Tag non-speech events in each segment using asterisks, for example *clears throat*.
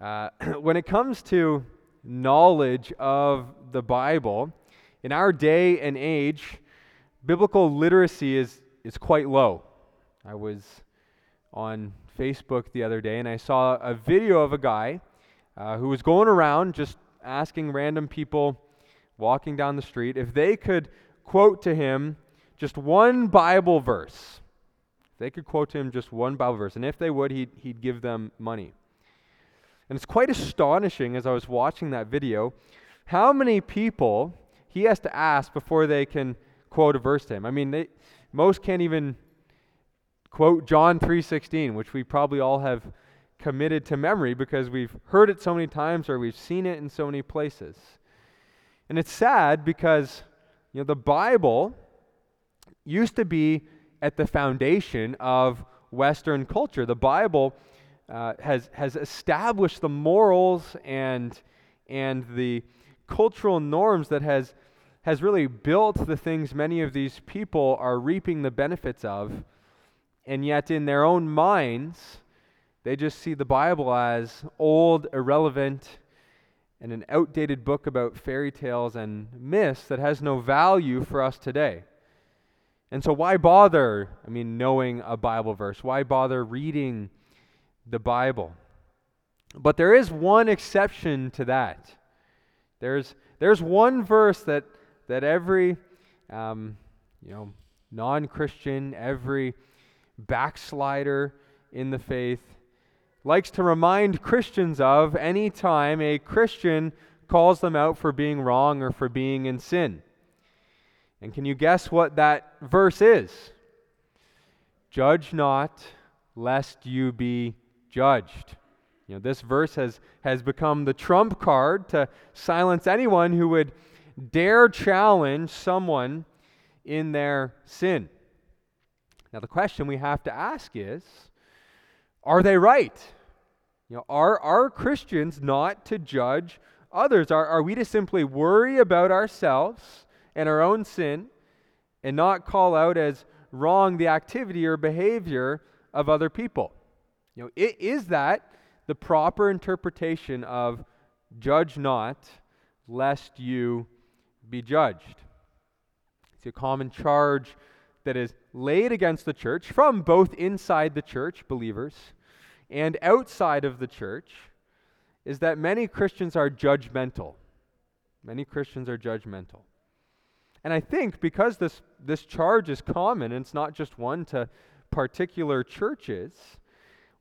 Uh, *clears throat* when it comes to knowledge of the Bible, in our day and age, biblical literacy is, is quite low. I was on Facebook the other day and I saw a video of a guy uh, who was going around just asking random people walking down the street if they could quote to him just one Bible verse. They could quote to him just one Bible verse, and if they would, he'd, he'd give them money. And it's quite astonishing as I was watching that video how many people he has to ask before they can quote a verse to him. I mean, they, most can't even quote John 3:16, which we probably all have committed to memory because we've heard it so many times or we've seen it in so many places. And it's sad because you know the Bible used to be at the foundation of Western culture. The Bible uh, has has established the morals and and the cultural norms that has has really built the things many of these people are reaping the benefits of and yet, in their own minds, they just see the Bible as old, irrelevant, and an outdated book about fairy tales and myths that has no value for us today. And so, why bother, I mean, knowing a Bible verse? Why bother reading the Bible? But there is one exception to that. There's, there's one verse that, that every um, you know, non Christian, every backslider in the faith, likes to remind Christians of any time a Christian calls them out for being wrong or for being in sin. And can you guess what that verse is? Judge not, lest you be judged. You know, this verse has, has become the trump card to silence anyone who would dare challenge someone in their sin. Now, the question we have to ask is are they right? You know, are, are Christians not to judge others? Are, are we to simply worry about ourselves and our own sin and not call out as wrong the activity or behavior of other people? You know, it, is that the proper interpretation of judge not, lest you be judged? It's a common charge that is laid against the church from both inside the church, believers, and outside of the church is that many Christians are judgmental. Many Christians are judgmental. And I think because this, this charge is common, and it's not just one to particular churches,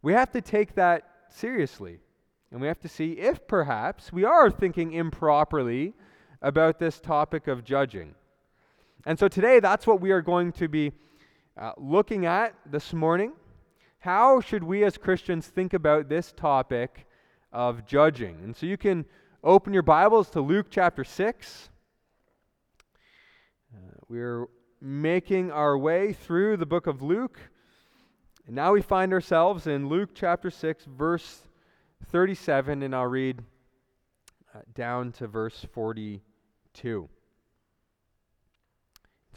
we have to take that seriously. And we have to see if perhaps we are thinking improperly about this topic of judging. And so today, that's what we are going to be uh, looking at this morning. How should we as Christians think about this topic of judging? And so you can open your Bibles to Luke chapter 6. Uh, we're making our way through the book of Luke. And now we find ourselves in Luke chapter 6, verse 37, and I'll read uh, down to verse 42.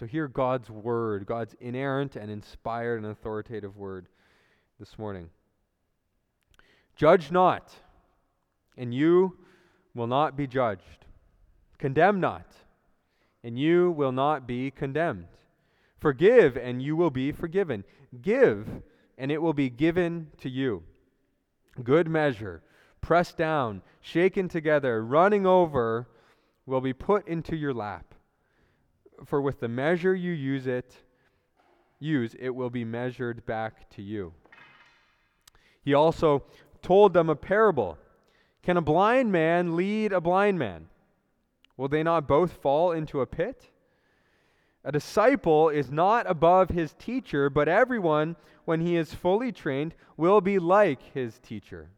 So hear God's word, God's inerrant and inspired and authoritative word this morning. Judge not, and you will not be judged. Condemn not, and you will not be condemned. Forgive, and you will be forgiven. Give, and it will be given to you. Good measure, pressed down, shaken together, running over, will be put into your lap for with the measure you use it, use, it will be measured back to you. He also told them a parable. Can a blind man lead a blind man? Will they not both fall into a pit? A disciple is not above his teacher, but everyone, when he is fully trained, will be like his teacher.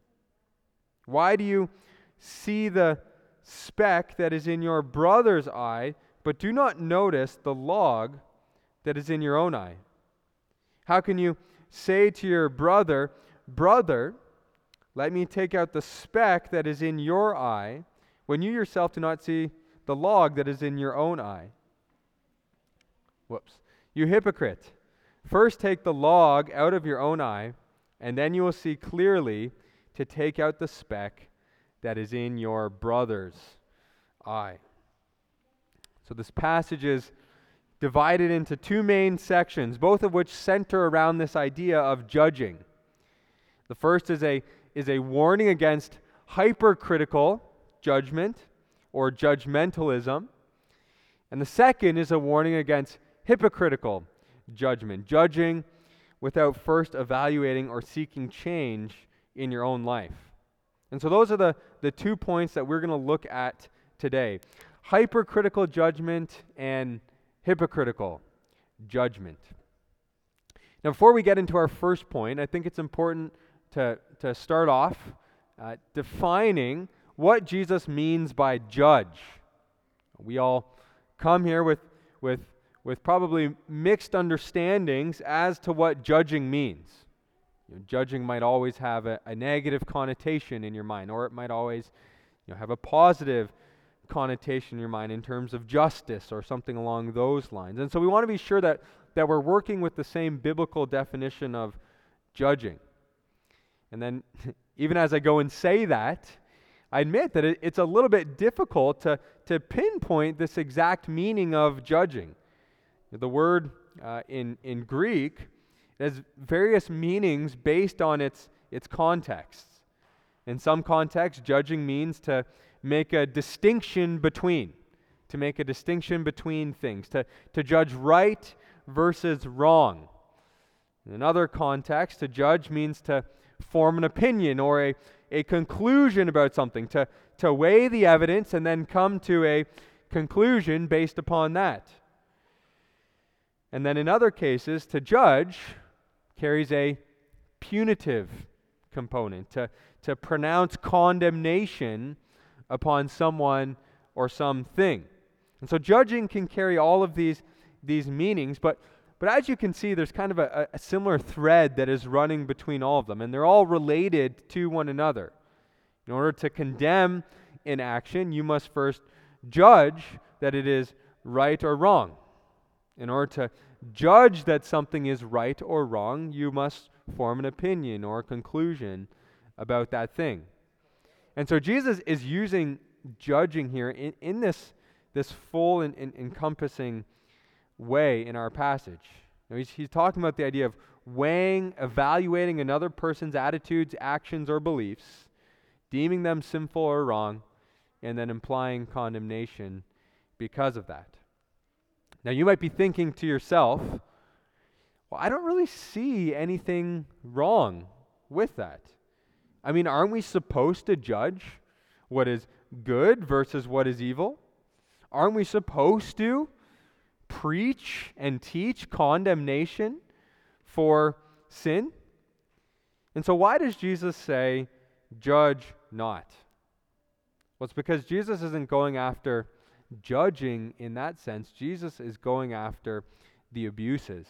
Why do you see the speck that is in your brother's eye, but do not notice the log that is in your own eye. How can you say to your brother, Brother, let me take out the speck that is in your eye, when you yourself do not see the log that is in your own eye? Whoops. You hypocrite. First take the log out of your own eye, and then you will see clearly to take out the speck that is in your brother's eye. So this passage is divided into two main sections, both of which center around this idea of judging. The first is a, is a warning against hypercritical judgment or judgmentalism. And the second is a warning against hypocritical judgment, judging without first evaluating or seeking change in your own life. And so those are the, the two points that we're going to look at today hypercritical judgment and hypocritical judgment. Now, before we get into our first point, I think it's important to, to start off uh, defining what Jesus means by judge. We all come here with, with, with probably mixed understandings as to what judging means. You know, judging might always have a, a negative connotation in your mind, or it might always you know, have a positive connotation in your mind in terms of justice or something along those lines. And so we want to be sure that, that we're working with the same biblical definition of judging. And then, *laughs* even as I go and say that, I admit that it, it's a little bit difficult to, to pinpoint this exact meaning of judging. The word uh, in, in Greek has various meanings based on its, its context. In some contexts, judging means to make a distinction between, to make a distinction between things, to, to judge right versus wrong. In another context, to judge means to form an opinion or a, a conclusion about something, to, to weigh the evidence and then come to a conclusion based upon that. And then in other cases, to judge carries a punitive component, to, to pronounce condemnation upon someone or something. And so judging can carry all of these, these meanings, but, but as you can see, there's kind of a, a similar thread that is running between all of them, and they're all related to one another. In order to condemn an action, you must first judge that it is right or wrong. In order to judge that something is right or wrong, you must form an opinion or a conclusion about that thing. And so Jesus is using judging here in, in this, this full and, encompassing way in our passage. Know, he's, he's talking about the idea of weighing, evaluating another person's attitudes, actions, or beliefs, deeming them sinful or wrong, and then implying condemnation because of that. Now, you might be thinking to yourself, well, I don't really see anything wrong with that. I mean, aren't we supposed to judge what is good versus what is evil? Aren't we supposed to preach and teach condemnation for sin? And so, why does Jesus say, judge not? Well, it's because Jesus isn't going after judging in that sense. Jesus is going after the abuses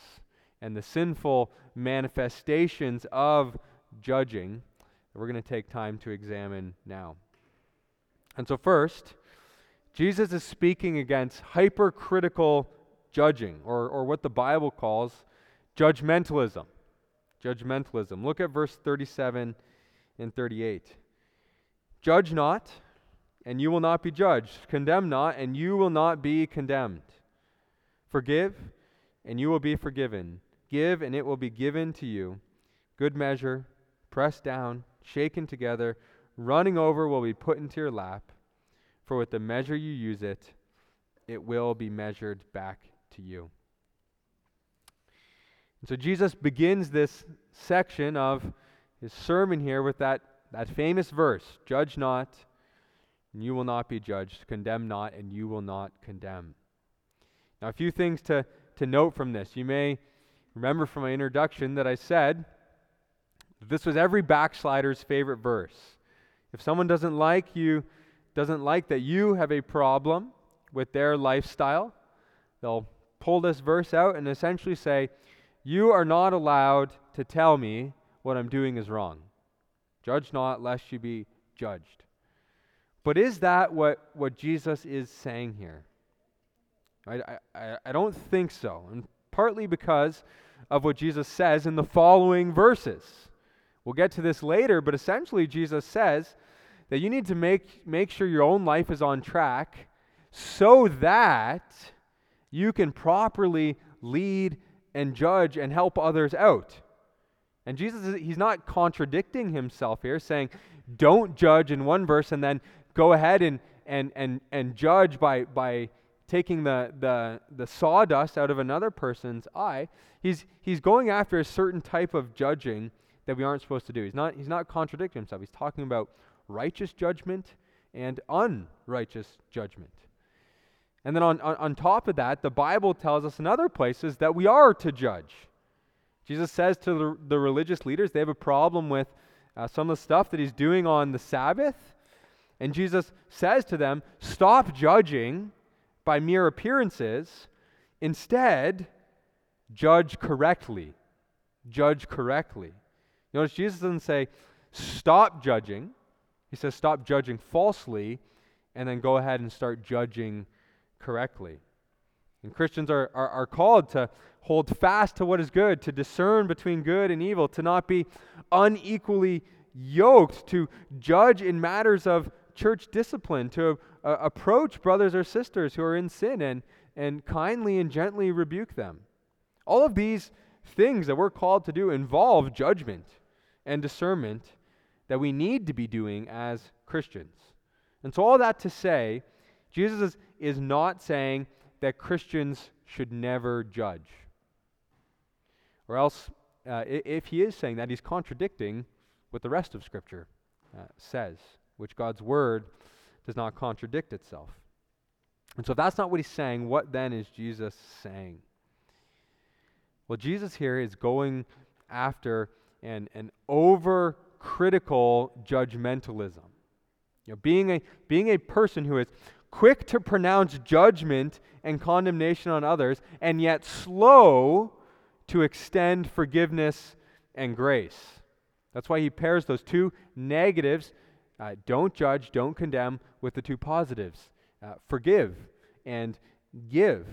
and the sinful manifestations of judging that we're going to take time to examine now. And so, first, Jesus is speaking against hypercritical judging, or, or what the Bible calls judgmentalism. Judgmentalism. Look at verse 37 and 38. Judge not, and you will not be judged. Condemn not, and you will not be condemned. Forgive, and you will be forgiven. Give, and it will be given to you. Good measure, pressed down shaken together, running over will be put into your lap. For with the measure you use it, it will be measured back to you. And so Jesus begins this section of his sermon here with that, that famous verse Judge not, and you will not be judged. Condemn not, and you will not condemn. Now, a few things to, to note from this. You may remember from my introduction that I said this was every backslider's favorite verse. If someone doesn't like you, doesn't like that you have a problem with their lifestyle, they'll pull this verse out and essentially say, You are not allowed to tell me what I'm doing is wrong. Judge not, lest you be judged. But is that what, what Jesus is saying here? I, I, I don't think so. And partly because of what Jesus says in the following verses. We'll get to this later, but essentially, Jesus says that you need to make, make sure your own life is on track so that you can properly lead and judge and help others out. And Jesus, he's not contradicting himself here, saying, don't judge in one verse and then go ahead and, and, and, and judge by, by taking the, the, the sawdust out of another person's eye. He's, he's going after a certain type of judging that we aren't supposed to do. He's not, he's not contradicting himself. He's talking about righteous judgment and unrighteous judgment. And then on, on, on top of that, the Bible tells us in other places that we are to judge. Jesus says to the, the religious leaders, they have a problem with uh, some of the stuff that he's doing on the Sabbath. And Jesus says to them, Stop judging by mere appearances. Instead, judge correctly. Judge correctly. Notice Jesus doesn't say, Stop judging. He says, Stop judging falsely, and then go ahead and start judging correctly. And Christians are, are, are called to hold fast to what is good, to discern between good and evil, to not be unequally yoked, to judge in matters of church discipline, to uh, approach brothers or sisters who are in sin and, and kindly and gently rebuke them. All of these things that we're called to do involve judgment and discernment that we need to be doing as Christians. And so, all that to say, Jesus is, not saying that Christians should never judge. Or else, uh, if he is saying that, he's contradicting what the rest of Scripture uh, says, which God's Word does not contradict itself. And so, if that's not what he's saying, what then is Jesus saying? Well, Jesus here is going after an, an overcritical judgmentalism. You know, being a, being a person who is quick to pronounce judgment and condemnation on others, and yet slow to extend forgiveness and grace. That's why he pairs those two negatives uh, don't judge, don't condemn with the two positives uh, forgive and give.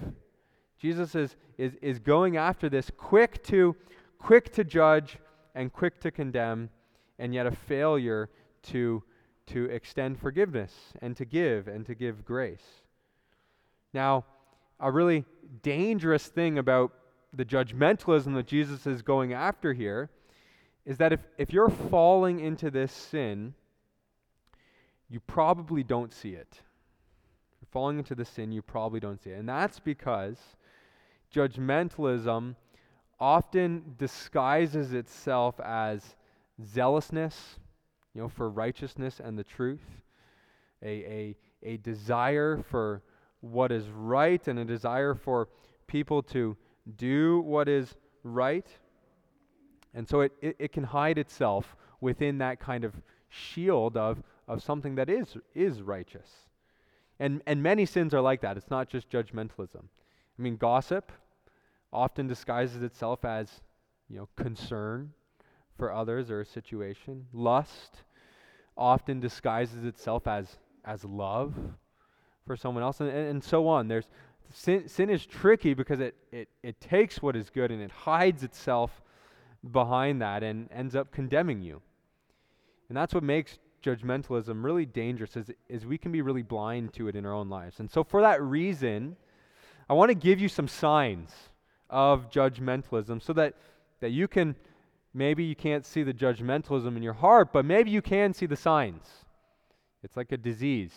Jesus is, is, is going after this quick to, quick to judge and quick to condemn, and yet a failure to, to extend forgiveness and to give and to give grace. Now, a really dangerous thing about the judgmentalism that Jesus is going after here is that if, if you're falling into this sin, you probably don't see it. If you're falling into the sin, you probably don't see it. And that's because judgmentalism often disguises itself as zealousness, you know, for righteousness and the truth, a, a, a desire for what is right and a desire for people to do what is right. And so it, it, it, can hide itself within that kind of shield of, of something that is, is righteous. And, and many sins are like that. It's not just judgmentalism. I mean, gossip often disguises itself as, you know, concern for others or a situation. Lust often disguises itself as, as love for someone else, and, and, and so on. There's, sin, sin is tricky because it, it, it takes what is good and it hides itself behind that and ends up condemning you. And that's what makes judgmentalism really dangerous is, is we can be really blind to it in our own lives. And so for that reason, I want to give you some signs of judgmentalism so that, that you can maybe you can't see the judgmentalism in your heart, but maybe you can see the signs. It's like a disease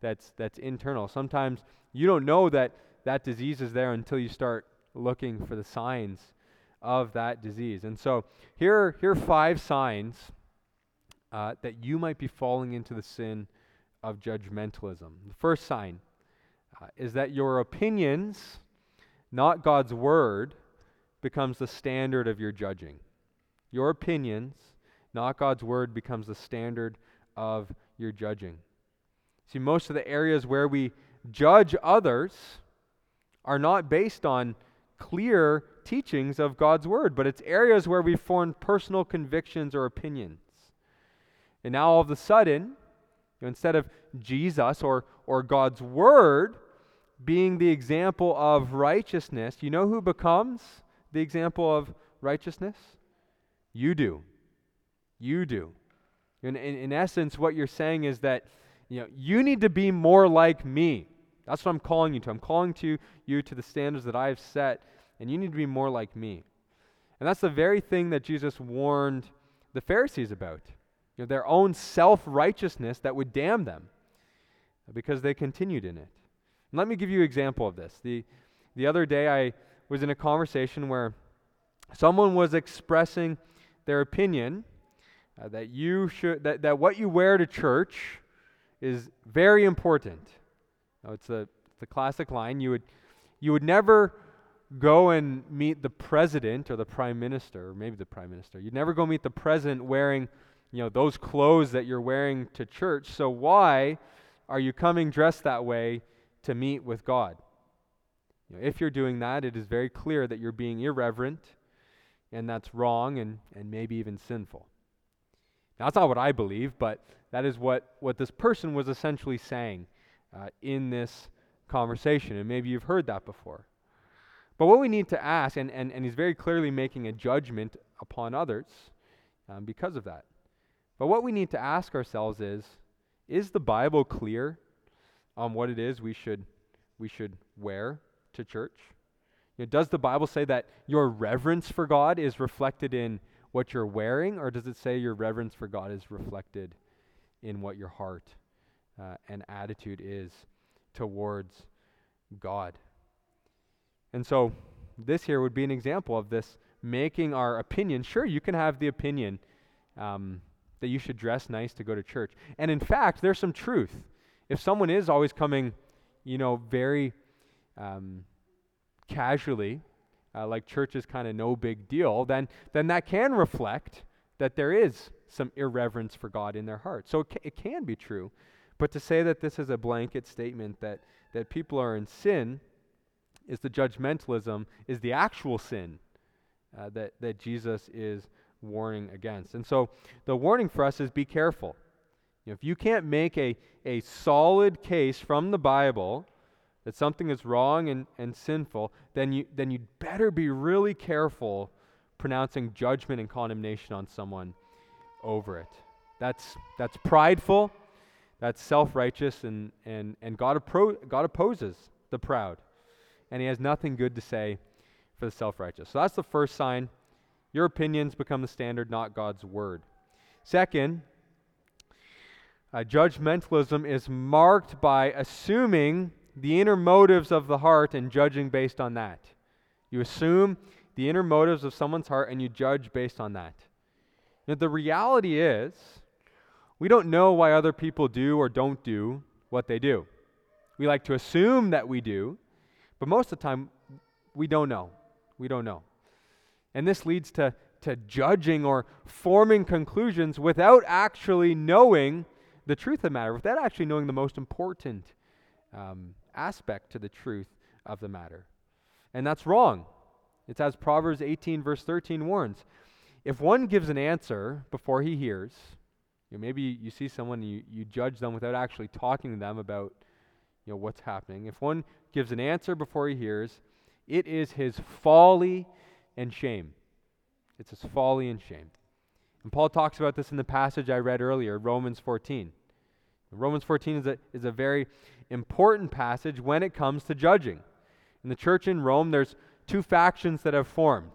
that's that's internal. Sometimes you don't know that that disease is there until you start looking for the signs of that disease. And so here, here are five signs uh, that you might be falling into the sin of judgmentalism. The first sign uh, is that your opinions, not God's word, becomes the standard of your judging. Your opinions, not God's word, becomes the standard of your judging. See, most of the areas where we judge others are not based on clear teachings of God's word, but it's areas where we form personal convictions or opinions. And now all of a sudden, you know, instead of Jesus or, or God's word being the example of righteousness, you know who becomes the example of righteousness? You do. You do. In, in, in essence, what you're saying is that you, know, you need to be more like me. That's what I'm calling you to. I'm calling to you to the standards that I have set, and you need to be more like me. And that's the very thing that Jesus warned the Pharisees about. You know, their own self-righteousness that would damn them because they continued in it. And let me give you an example of this. The, the other day I was in a conversation where someone was expressing their opinion uh, that you should that, that what you wear to church is very important. Now, it's a the classic line. You would you would never go and meet the president or the prime minister, or maybe the prime minister. You'd never go meet the president wearing, you know, those clothes that you're wearing to church. So why are you coming dressed that way to meet with God? You know, if you're doing that, it is very clear that you're being irreverent, and that's wrong and, and maybe even sinful. Now, that's not what I believe, but that is what, what this person was essentially saying uh, in this conversation. And maybe you've heard that before. But what we need to ask, and, and, and he's very clearly making a judgment upon others um, because of that. But what we need to ask ourselves is is the Bible clear on what it is we should, we should wear to church? You know, does the Bible say that your reverence for God is reflected in what you're wearing, or does it say your reverence for God is reflected in what your heart uh, and attitude is towards God? And so, this here would be an example of this making our opinion. Sure, you can have the opinion um, that you should dress nice to go to church. And in fact, there's some truth. If someone is always coming, you know, very um, casually, uh, like church is kind of no big deal, then, then that can reflect that there is some irreverence for God in their heart. So it, ca- it can be true. But to say that this is a blanket statement that, that people are in sin is the judgmentalism, is the actual sin uh, that, that Jesus is warning against. And so the warning for us is be careful. If you can't make a, a solid case from the Bible that something is wrong and, and sinful, then you then you'd better be really careful pronouncing judgment and condemnation on someone over it. That's that's prideful, that's self-righteous, and, and, and God, appro- God opposes the proud. And he has nothing good to say for the self-righteous. So that's the first sign your opinions become the standard, not God's word. Second, uh, judgmentalism is marked by assuming the inner motives of the heart and judging based on that. You assume the inner motives of someone's heart and you judge based on that. Now, the reality is, we don't know why other people do or don't do what they do. We like to assume that we do, but most of the time, we don't know. We don't know. And this leads to, to judging or forming conclusions without actually knowing the truth of the matter, without actually knowing the most important um, aspect to the truth of the matter. And that's wrong. It's as Proverbs 18, verse 13 warns. If one gives an answer before he hears, you know, maybe you see someone you, you judge them without actually talking to them about you know, what's happening. If one gives an answer before he hears, it is his folly and shame. It's his folly and shame. And Paul talks about this in the passage I read earlier, Romans 14. Romans 14 is a, is a very important passage when it comes to judging. In the church in Rome, there's two factions that have formed.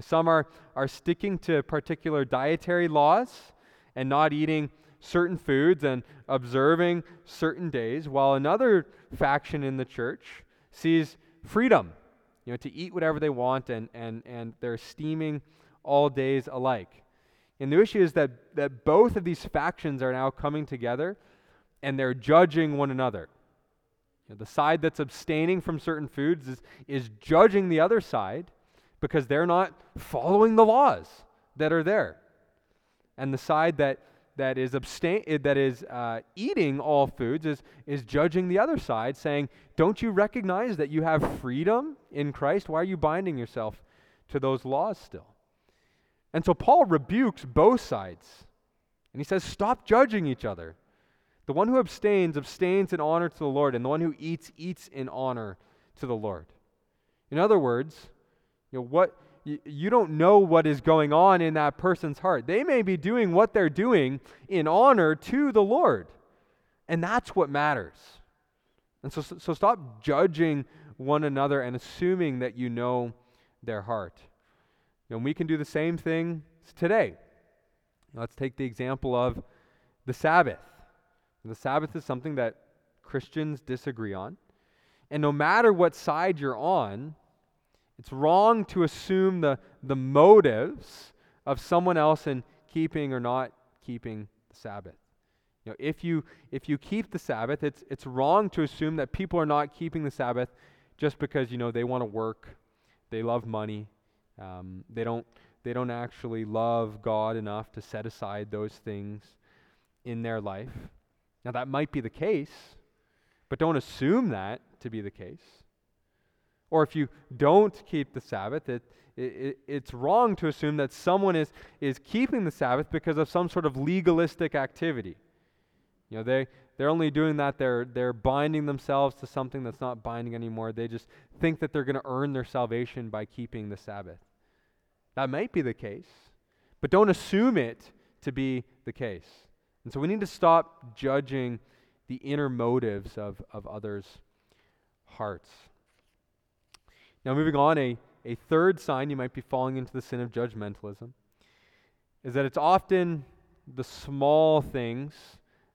Some are, are sticking to particular dietary laws and not eating certain foods and observing certain days, while another faction in the church sees freedom you know, to eat whatever they want, and, and, and they're steaming all days alike. And the issue is that, that both of these factions are now coming together and they're judging one another. You know, the side that's abstaining from certain foods is, is judging the other side because they're not following the laws that are there. And the side that that is abstain eh, that is uh, eating all foods is is judging the other side, saying, "Don't you recognize that you have freedom in Christ? Why are you binding yourself to those laws still?" And so Paul rebukes both sides, and he says, "Stop judging each other. The one who abstains abstains in honor to the Lord, and the one who eats eats in honor to the Lord." In other words, you know what you, don't know what is going on in that person's heart. They may be doing what they're doing in honor to the Lord. And that's what matters. And so, so stop judging one another and assuming that you know their heart. And we can do the same thing today. Let's take the example of the Sabbath. The Sabbath is something that Christians disagree on. And no matter what side you're on, it's wrong to assume the, the motives of someone else in keeping or not keeping the Sabbath. You know, if you if you keep the Sabbath, it's it's wrong to assume that people are not keeping the Sabbath just because you know they want to work, they love money, um, they don't they don't actually love God enough to set aside those things in their life. Now that might be the case, but don't assume that to be the case. Or if you don't keep the Sabbath, it, it, it's wrong to assume that someone is, is keeping the Sabbath because of some sort of legalistic activity. You know, they, they're only doing that, they're, they're binding themselves to something that's not binding anymore. They just think that they're going to earn their salvation by keeping the Sabbath. That might be the case, but don't assume it to be the case. And so we need to stop judging the inner motives of, of others' hearts. Now, moving on, a, a third sign you might be falling into the sin of judgmentalism is that it's often the small things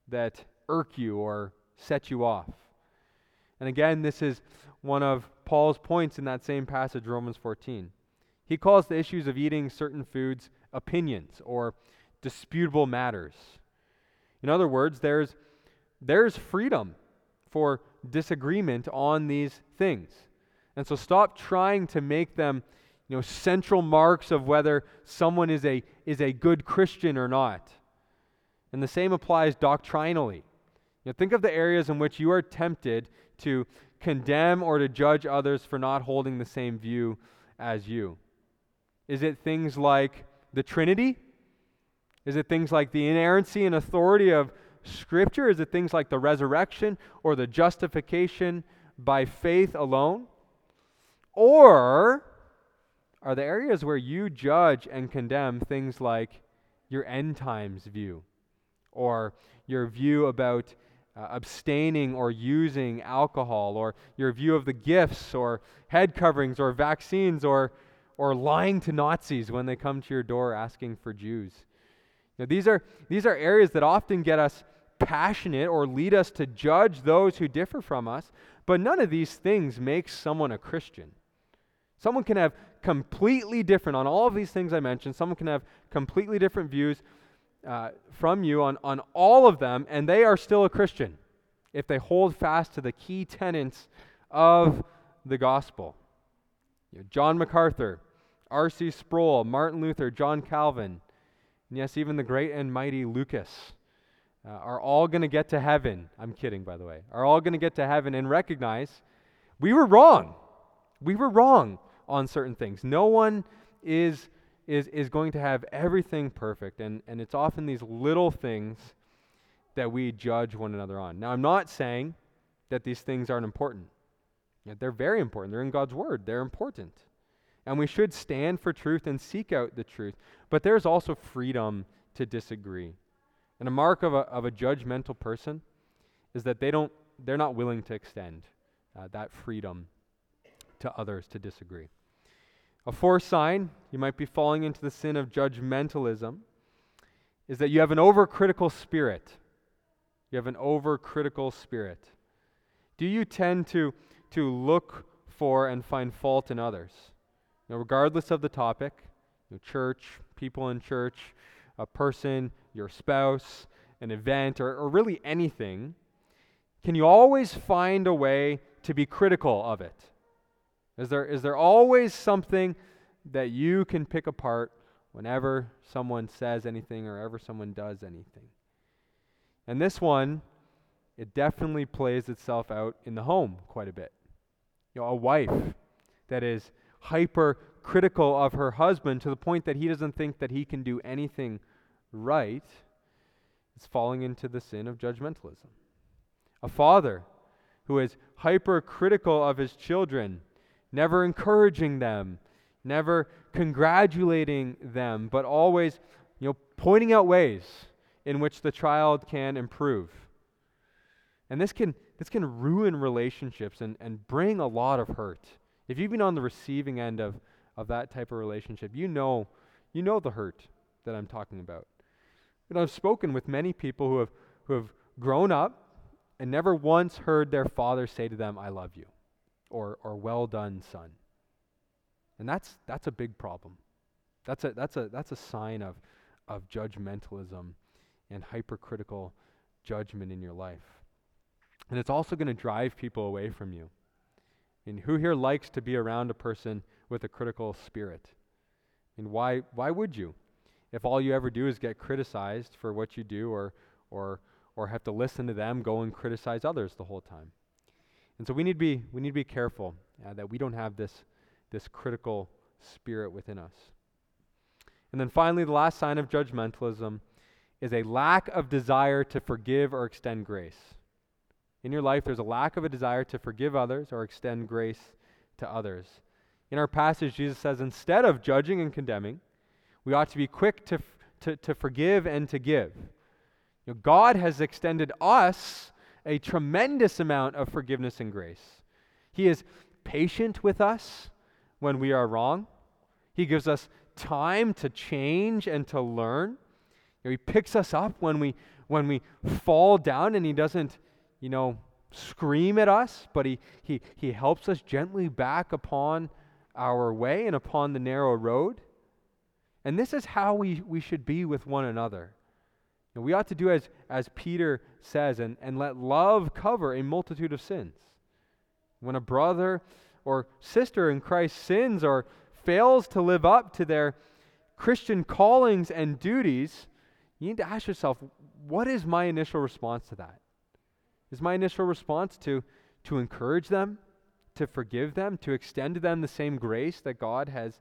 that irk you or set you off. And again, this is one of Paul's points in that same passage, Romans 14. He calls the issues of eating certain foods opinions or disputable matters. In other words, there's, there's freedom for disagreement on these things. And so stop trying to make them you know, central marks of whether someone is a, is a good Christian or not. And the same applies doctrinally. You know, think of the areas in which you are tempted to condemn or to judge others for not holding the same view as you. Is it things like the Trinity? Is it things like the inerrancy and authority of Scripture? Is it things like the resurrection or the justification by faith alone? Or are the areas where you judge and condemn things like your end times view or your view about uh, abstaining or using alcohol or your view of the gifts or head coverings or vaccines or or lying to Nazis when they come to your door asking for Jews. Now, these are these are areas that often get us passionate or lead us to judge those who differ from us, but none of these things makes someone a Christian. Someone can have completely different, on all of these things I mentioned, someone can have completely different views uh, from you on, on all of them, and they are still a Christian if they hold fast to the key tenets of the gospel. You know, John MacArthur, R.C. Sproul, Martin Luther, John Calvin, and yes, even the great and mighty Lucas uh, are all going to get to heaven. I'm kidding, by the way. Are all going to get to heaven and recognize we were wrong. We were wrong on certain things. No one is, is, is going to have everything perfect, and, and it's often these little things that we judge one another on. Now, I'm not saying that these things aren't important. They're very important. They're in God's Word, they're important. And we should stand for truth and seek out the truth. But there's also freedom to disagree. And a mark of a, of a judgmental person is that they don't, they're not willing to extend uh, that freedom to others to disagree. A fourth sign you might be falling into the sin of judgmentalism is that you have an overcritical spirit. You have an overcritical spirit. Do you tend to, to look for and find fault in others? Now, regardless of the topic, you know, church, people in church, a person, your spouse, an event, or, or really anything, can you always find a way to be critical of it? Is there, is there always something that you can pick apart whenever someone says anything or ever someone does anything? And this one, it definitely plays itself out in the home quite a bit. You know, a wife that is hyper critical of her husband to the point that he doesn't think that he can do anything right is falling into the sin of judgmentalism. A father who is hypercritical of his children never encouraging them, never congratulating them, but always, you know, pointing out ways in which the child can improve. And this can, this can ruin relationships and, and bring a lot of hurt. If you've been on the receiving end of, of that type of relationship, you know, you know the hurt that I'm talking about. And I've spoken with many people who have, who have grown up and never once heard their father say to them, I love you, or, or well done, son. And that's, that's a big problem. That's a, that's a, that's a sign of, of judgmentalism and hypercritical judgment in your life. And it's also going to drive people away from you. And who here likes to be around a person with a critical spirit? And why, why would you? If all you ever do is get criticized for what you do or, or, or have to listen to them go and criticize others the whole time. And so we need to be, we need to be careful uh, that we don't have this, this critical spirit within us. And then finally, the last sign of judgmentalism is a lack of desire to forgive or extend grace. In your life, there's a lack of a desire to forgive others or extend grace to others. In our passage, Jesus says, instead of judging and condemning, we ought to be quick to, to, to forgive and to give. You know, God has extended us a tremendous amount of forgiveness and grace. He is patient with us when we are wrong, He gives us time to change and to learn. You know, he picks us up when we when we fall down and he doesn't, you know, scream at us, but he he he helps us gently back upon our way and upon the narrow road. And this is how we, we should be with one another. And we ought to do as, as Peter says and, and let love cover a multitude of sins. When a brother or sister in Christ sins or fails to live up to their Christian callings and duties, you need to ask yourself, what is my initial response to that? Is my initial response to, to encourage them, to forgive them, to extend to them the same grace that God has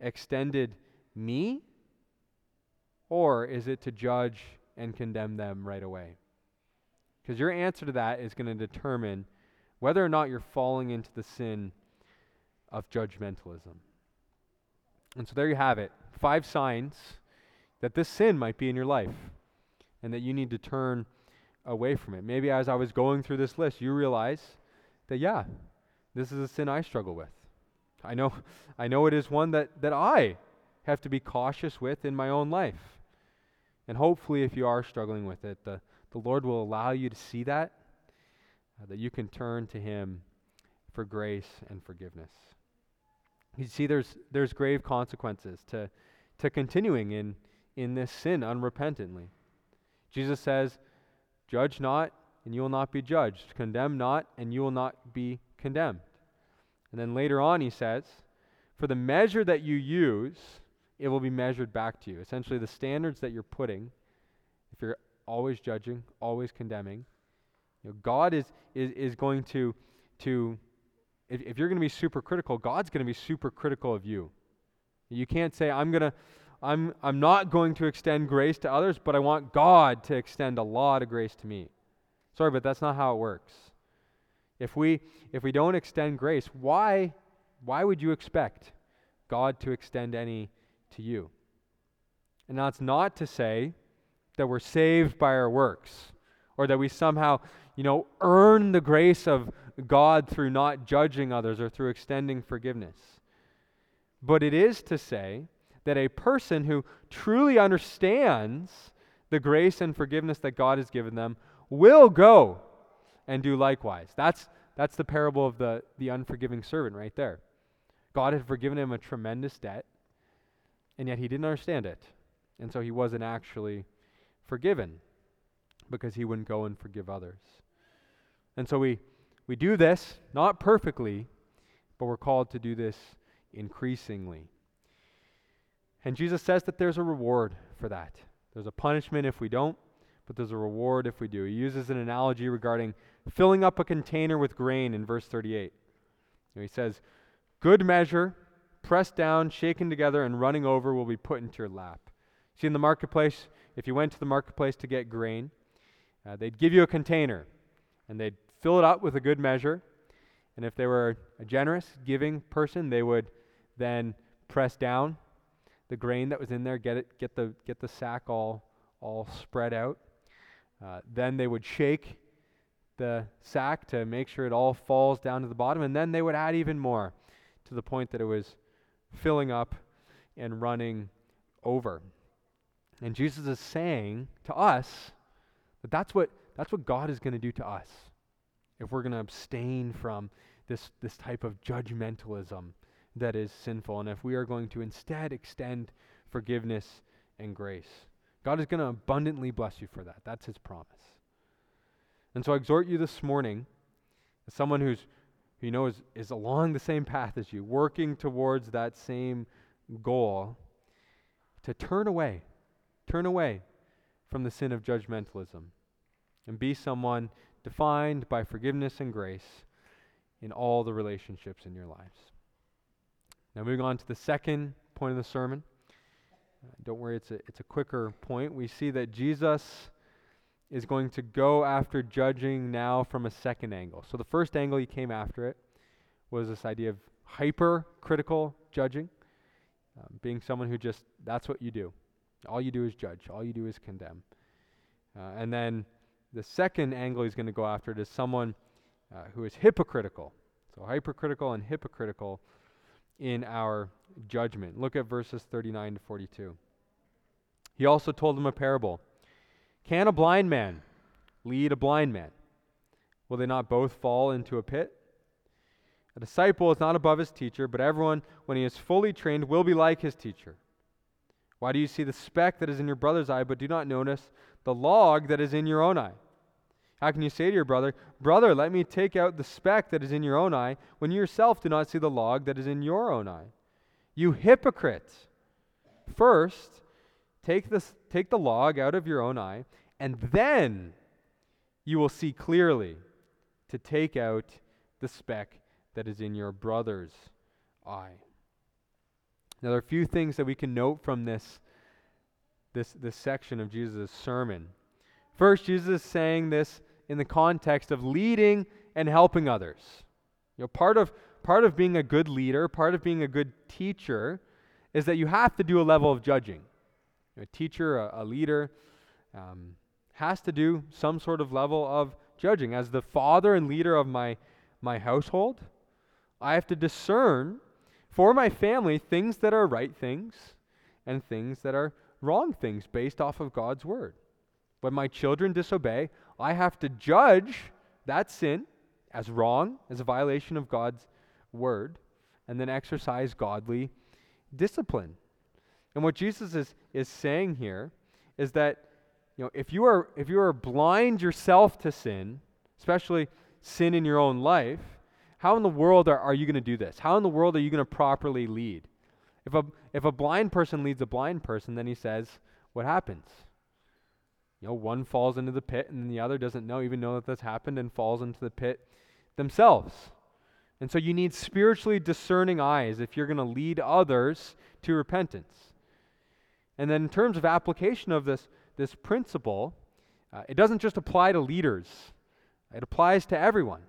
extended me? Or is it to judge and condemn them right away? Because your answer to that is going to determine whether or not you're falling into the sin of judgmentalism. And so there you have it five signs that this sin might be in your life and that you need to turn away from it. Maybe as I was going through this list, you realize that, yeah, this is a sin I struggle with. I know, *laughs* I know it is one that, that I have to be cautious with in my own life. And hopefully, if you are struggling with it, the, the Lord will allow you to see that, uh, that you can turn to Him for grace and forgiveness. You see, there's, there's grave consequences to, to continuing in, in this sin unrepentantly. Jesus says, Judge not, and you will not be judged. Condemn not, and you will not be condemned. And then later on, he says, For the measure that you use, it will be measured back to you. Essentially, the standards that you're putting, if you're always judging, always condemning, you know, God is, is, is going to, to if, if you're going to be super critical, God's going to be super critical of you. You can't say, I'm going to. I'm, I'm not going to extend grace to others, but I want God to extend a lot of grace to me. Sorry, but that's not how it works. If we, if we don't extend grace, why, why would you expect God to extend any to you. And that's not to say that we're saved by our works or that we somehow, you know, earn the grace of God through not judging others or through extending forgiveness. But it is to say that a person who truly understands the grace and forgiveness that God has given them will go and do likewise. That's, that's the parable of the, the unforgiving servant right there. God had forgiven him a tremendous debt, and yet he didn't understand it. And so he wasn't actually forgiven because he wouldn't go and forgive others. And so we, we do this, not perfectly, but we're called to do this increasingly. And Jesus says that there's a reward for that. There's a punishment if we don't, but there's a reward if we do. He uses an analogy regarding filling up a container with grain in verse 38. He says, Good measure, pressed down, shaken together, and running over will be put into your lap. See, in the marketplace, if you went to the marketplace to get grain, uh, they'd give you a container and they'd fill it up with a good measure. And if they were a generous, giving person, they would then press down the grain that was in there, get it, get the get the sack all all spread out. Uh, then they would shake the sack to make sure it all falls down to the bottom, and then they would add even more to the point that it was filling up and running over. And Jesus is saying to us that that's what, that's what God is going to do to us if we're going to abstain from this, this type of judgmentalism that is sinful, and if we are going to instead extend forgiveness and grace. God is going to abundantly bless you for that. That's his promise. And so I exhort you this morning, as someone who's who you know is, is along the same path as you, working towards that same goal, to turn away, turn away from the sin of judgmentalism and be someone defined by forgiveness and grace in all the relationships in your lives. Now, moving on to the second point of the sermon. Uh, don't worry, it's a, it's a quicker point. We see that Jesus is going to go after judging now from a second angle. So, the first angle he came after it was this idea of hypercritical judging, um, being someone who just, that's what you do. All you do is judge, all you do is condemn. Uh, and then the second angle he's going to go after it is someone uh, who is hypocritical. So, hypercritical and hypocritical in our judgment. Look at verses 39 to 42. He also told them a parable Can a blind man lead a blind man? Will they not both fall into a pit? A disciple is not above his teacher, but everyone, when he is fully trained, will be like his teacher. Why do you see the speck that is in your brother's eye, but do not notice the log that is in your own eye? How can you say to your brother, Brother, let me take out the speck that is in your own eye, when you yourself do not see the log that is in your own eye? You hypocrite! First, take, this, take the log out of your own eye, and then you will see clearly to take out the speck that is in your brother's eye. Now, there are a few things that we can note from this, this, this section of Jesus' sermon. First, Jesus is saying this in the context of leading and helping others. You know, part of, part of being a good leader, part of being a good teacher, is that you have to do a level of judging. A teacher, a, a leader, um, has to do some sort of level of judging. As the father and leader of my, my household, I have to discern for my family things that are right things and things that are wrong things based off of God's word. When my children disobey, I have to judge that sin as wrong, as a violation of God's word, and then exercise godly discipline. And what Jesus is, is saying here is that you know, if you are if you are blind yourself to sin, especially sin in your own life, how in the world are, are you going to do this? How in the world are you going to properly lead? If a if a blind person leads a blind person, then he says, what happens? You know, one falls into the pit and the other doesn't know, even know that that's happened, and falls into the pit themselves. And so you need spiritually discerning eyes if you're going to lead others to repentance. And then, in terms of application of this, this principle, uh, it doesn't just apply to leaders, it applies to everyone.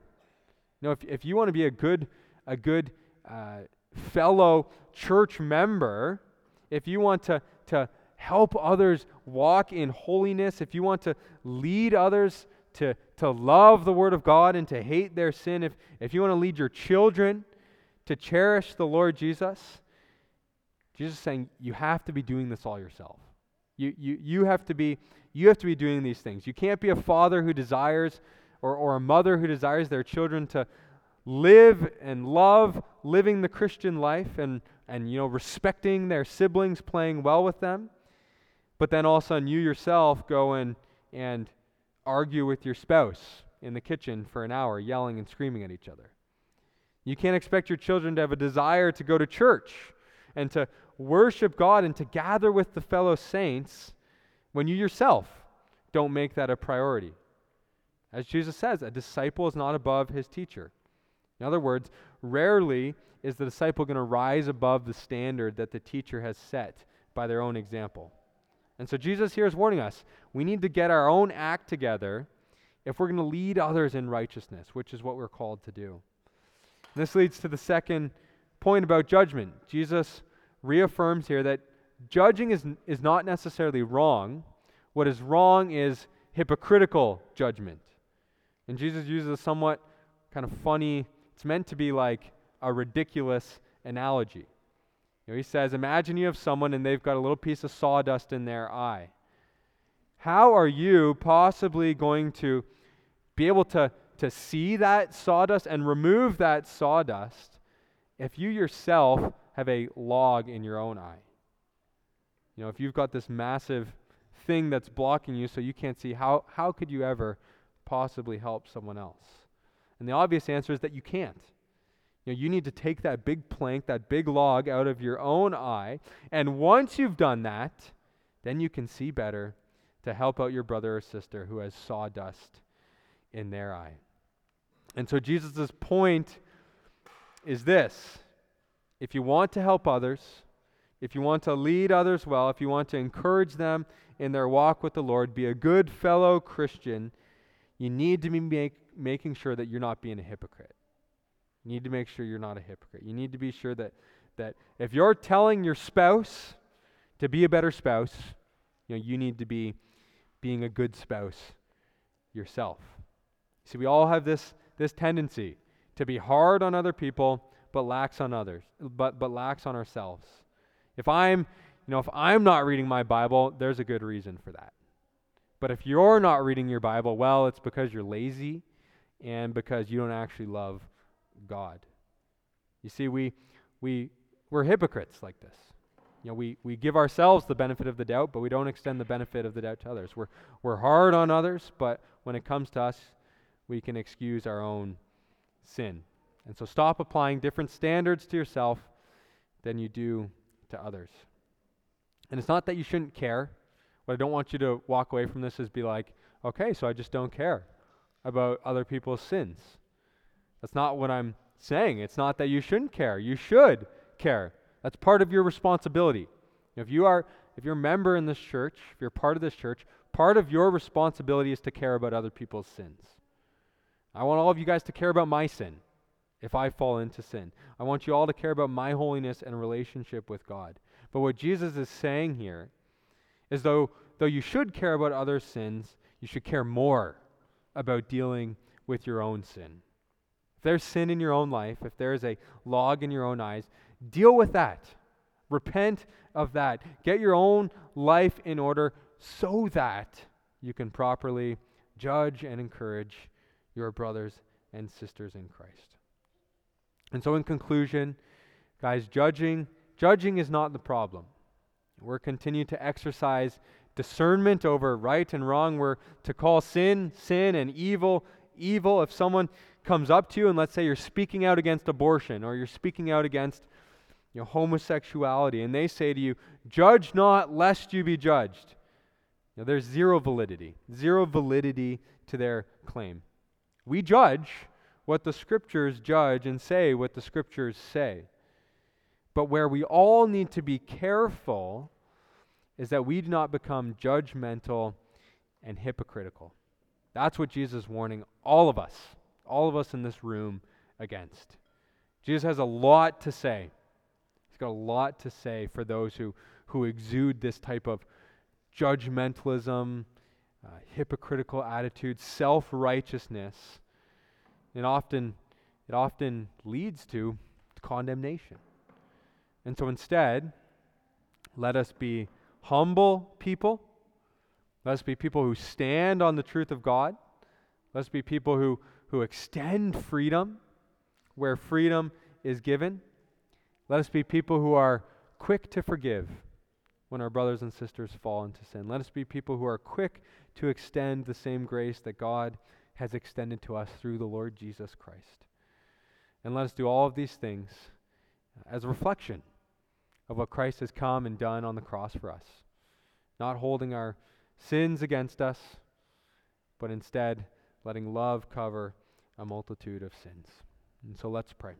You know, if, if you want to be a good, a good uh, fellow church member, if you want to, to help others walk in holiness, if you want to lead others to, to love the Word of God and to hate their sin, if, if you want to lead your children to cherish the Lord Jesus, Jesus is saying you have to be doing this all yourself. You, you, you, have to be, you have to be doing these things. You can't be a father who desires or, or a mother who desires their children to live and love living the Christian life and, and you know respecting their siblings, playing well with them but then all of a sudden you yourself go and, and argue with your spouse in the kitchen for an hour, yelling and screaming at each other. You can't expect your children to have a desire to go to church and to worship God and to gather with the fellow saints when you yourself don't make that a priority. As Jesus says, a disciple is not above his teacher. In other words, rarely is the disciple going to rise above the standard that the teacher has set by their own example. And so Jesus here is warning us we need to get our own act together if we're going to lead others in righteousness, which is what we're called to do. And this leads to the second point about judgment. Jesus reaffirms here that judging is, is not necessarily wrong. What is wrong is hypocritical judgment. And Jesus uses a somewhat kind of funny, it's meant to be like a ridiculous analogy. You know, he says, Imagine you have someone and they've got a little piece of sawdust in their eye. How are you possibly going to be able to, to see that sawdust and remove that sawdust if you yourself have a log in your own eye? You know, if you've got this massive thing that's blocking you so you can't see, how, how could you ever possibly help someone else? And the obvious answer is that you can't. You know, you need to take that big plank, that big log out of your own eye, and once you've done that, then you can see better to help out your brother or sister who has sawdust in their eye. And so Jesus' point is this if you want to help others, if you want to lead others well, if you want to encourage them in their walk with the Lord, be a good fellow Christian, you need to be make, making sure that you're not being a hypocrite. You need to make sure you're not a hypocrite. You need to be sure that, that if you're telling your spouse to be a better spouse, you know, you need to be being a good spouse yourself. See, we all have this, this tendency to be hard on other people, but lax on others, but, but lax on ourselves. If I'm, you know, if I'm not reading my Bible, there's a good reason for that. But if you're not reading your Bible, well, it's because you're lazy and because you don't actually love God. You see, we, we, we're hypocrites like this. You know, we, we give ourselves the benefit of the doubt, but we don't extend the benefit of the doubt to others. We're, we're hard on others, but when it comes to us, we can excuse our own sin. And so stop applying different standards to yourself than you do to others. And it's not that you shouldn't care. What I don't want you to walk away from this is be like, okay, so I just don't care about other people's sins. That's not what I'm saying. It's not that you shouldn't care. You should care. That's part of your responsibility. If you are if you're a member in this church, if you're part of this church, part of your responsibility is to care about other people's sins. I want all of you guys to care about my sin if I fall into sin. I want you all to care about my holiness and relationship with God. But what Jesus is saying here is though though you should care about other sins, you should care more about dealing with your own sin If there's sin in your own life, if there's a log in your own eyes, deal with that. Repent of that. Get your own life in order so that you can properly judge and encourage your brothers and sisters in Christ. And so in conclusion, guys, judging judging is not the problem. We're continuing to exercise discernment over right and wrong. We're to call sin sin and evil evil. If someone comes up to you and let's say you're speaking out against abortion or you're speaking out against you know, homosexuality and they say to you, judge not lest you be judged. You know, there's zero validity, zero validity to their claim. We judge what the scriptures judge and say what the scriptures say. But where we all need to be careful is that we do not become judgmental and hypocritical. That's what Jesus is warning all of us all of us in this room against. Jesus has a lot to say. He's got a lot to say for those who, who exude this type of judgmentalism, uh, hypocritical attitude, self righteousness. It often, it often leads to condemnation. And so instead, let us be humble people. Let us be people who stand on the truth of God. Let us be people who, who extend freedom where freedom is given. Let us be people who are quick to forgive when our brothers and sisters fall into sin. Let us be people who are quick to extend the same grace that God has extended to us through the Lord Jesus Christ. And let us do all of these things as a reflection of what Christ has come and done on the cross for us, not holding our sins against us, but instead letting love cover a multitude of sins. And so let's pray.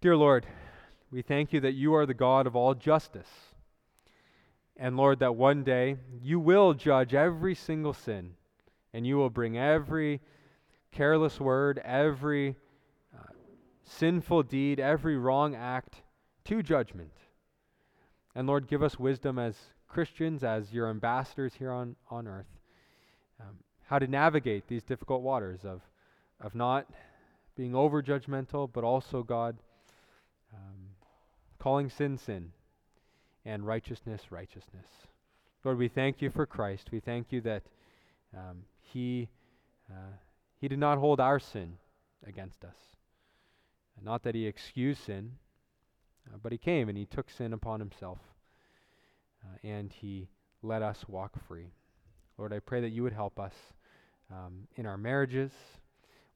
Dear Lord, we thank you that you are the God of all justice. And Lord, that one day you will judge every single sin, and you will bring every careless word, every uh, sinful deed, every wrong act to judgment. And Lord, give us wisdom as Christians, as your ambassadors here on, on earth, um, how to navigate these difficult waters of, of not being over judgmental, but also, God, um, calling sin sin and righteousness righteousness. Lord, we thank you for Christ. We thank you that um, he, uh, he did not hold our sin against us. Not that he excused sin, uh, but he came and he took sin upon himself. Uh, and he let us walk free. Lord, I pray that you would help us um, in our marriages,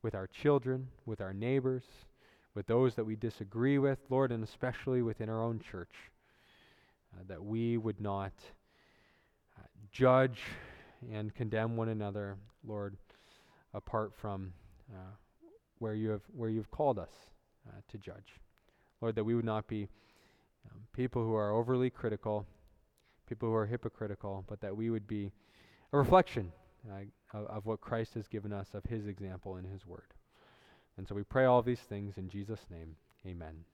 with our children, with our neighbors, with those that we disagree with, Lord, and especially within our own church, uh, that we would not uh, judge and condemn one another, Lord, apart from uh, where you have where you've called us uh, to judge. Lord, that we would not be um, people who are overly critical, people who are hypocritical, but that we would be a reflection uh, of, of what Christ has given us, of his example and his word. And so we pray all these things in Jesus' name. Amen.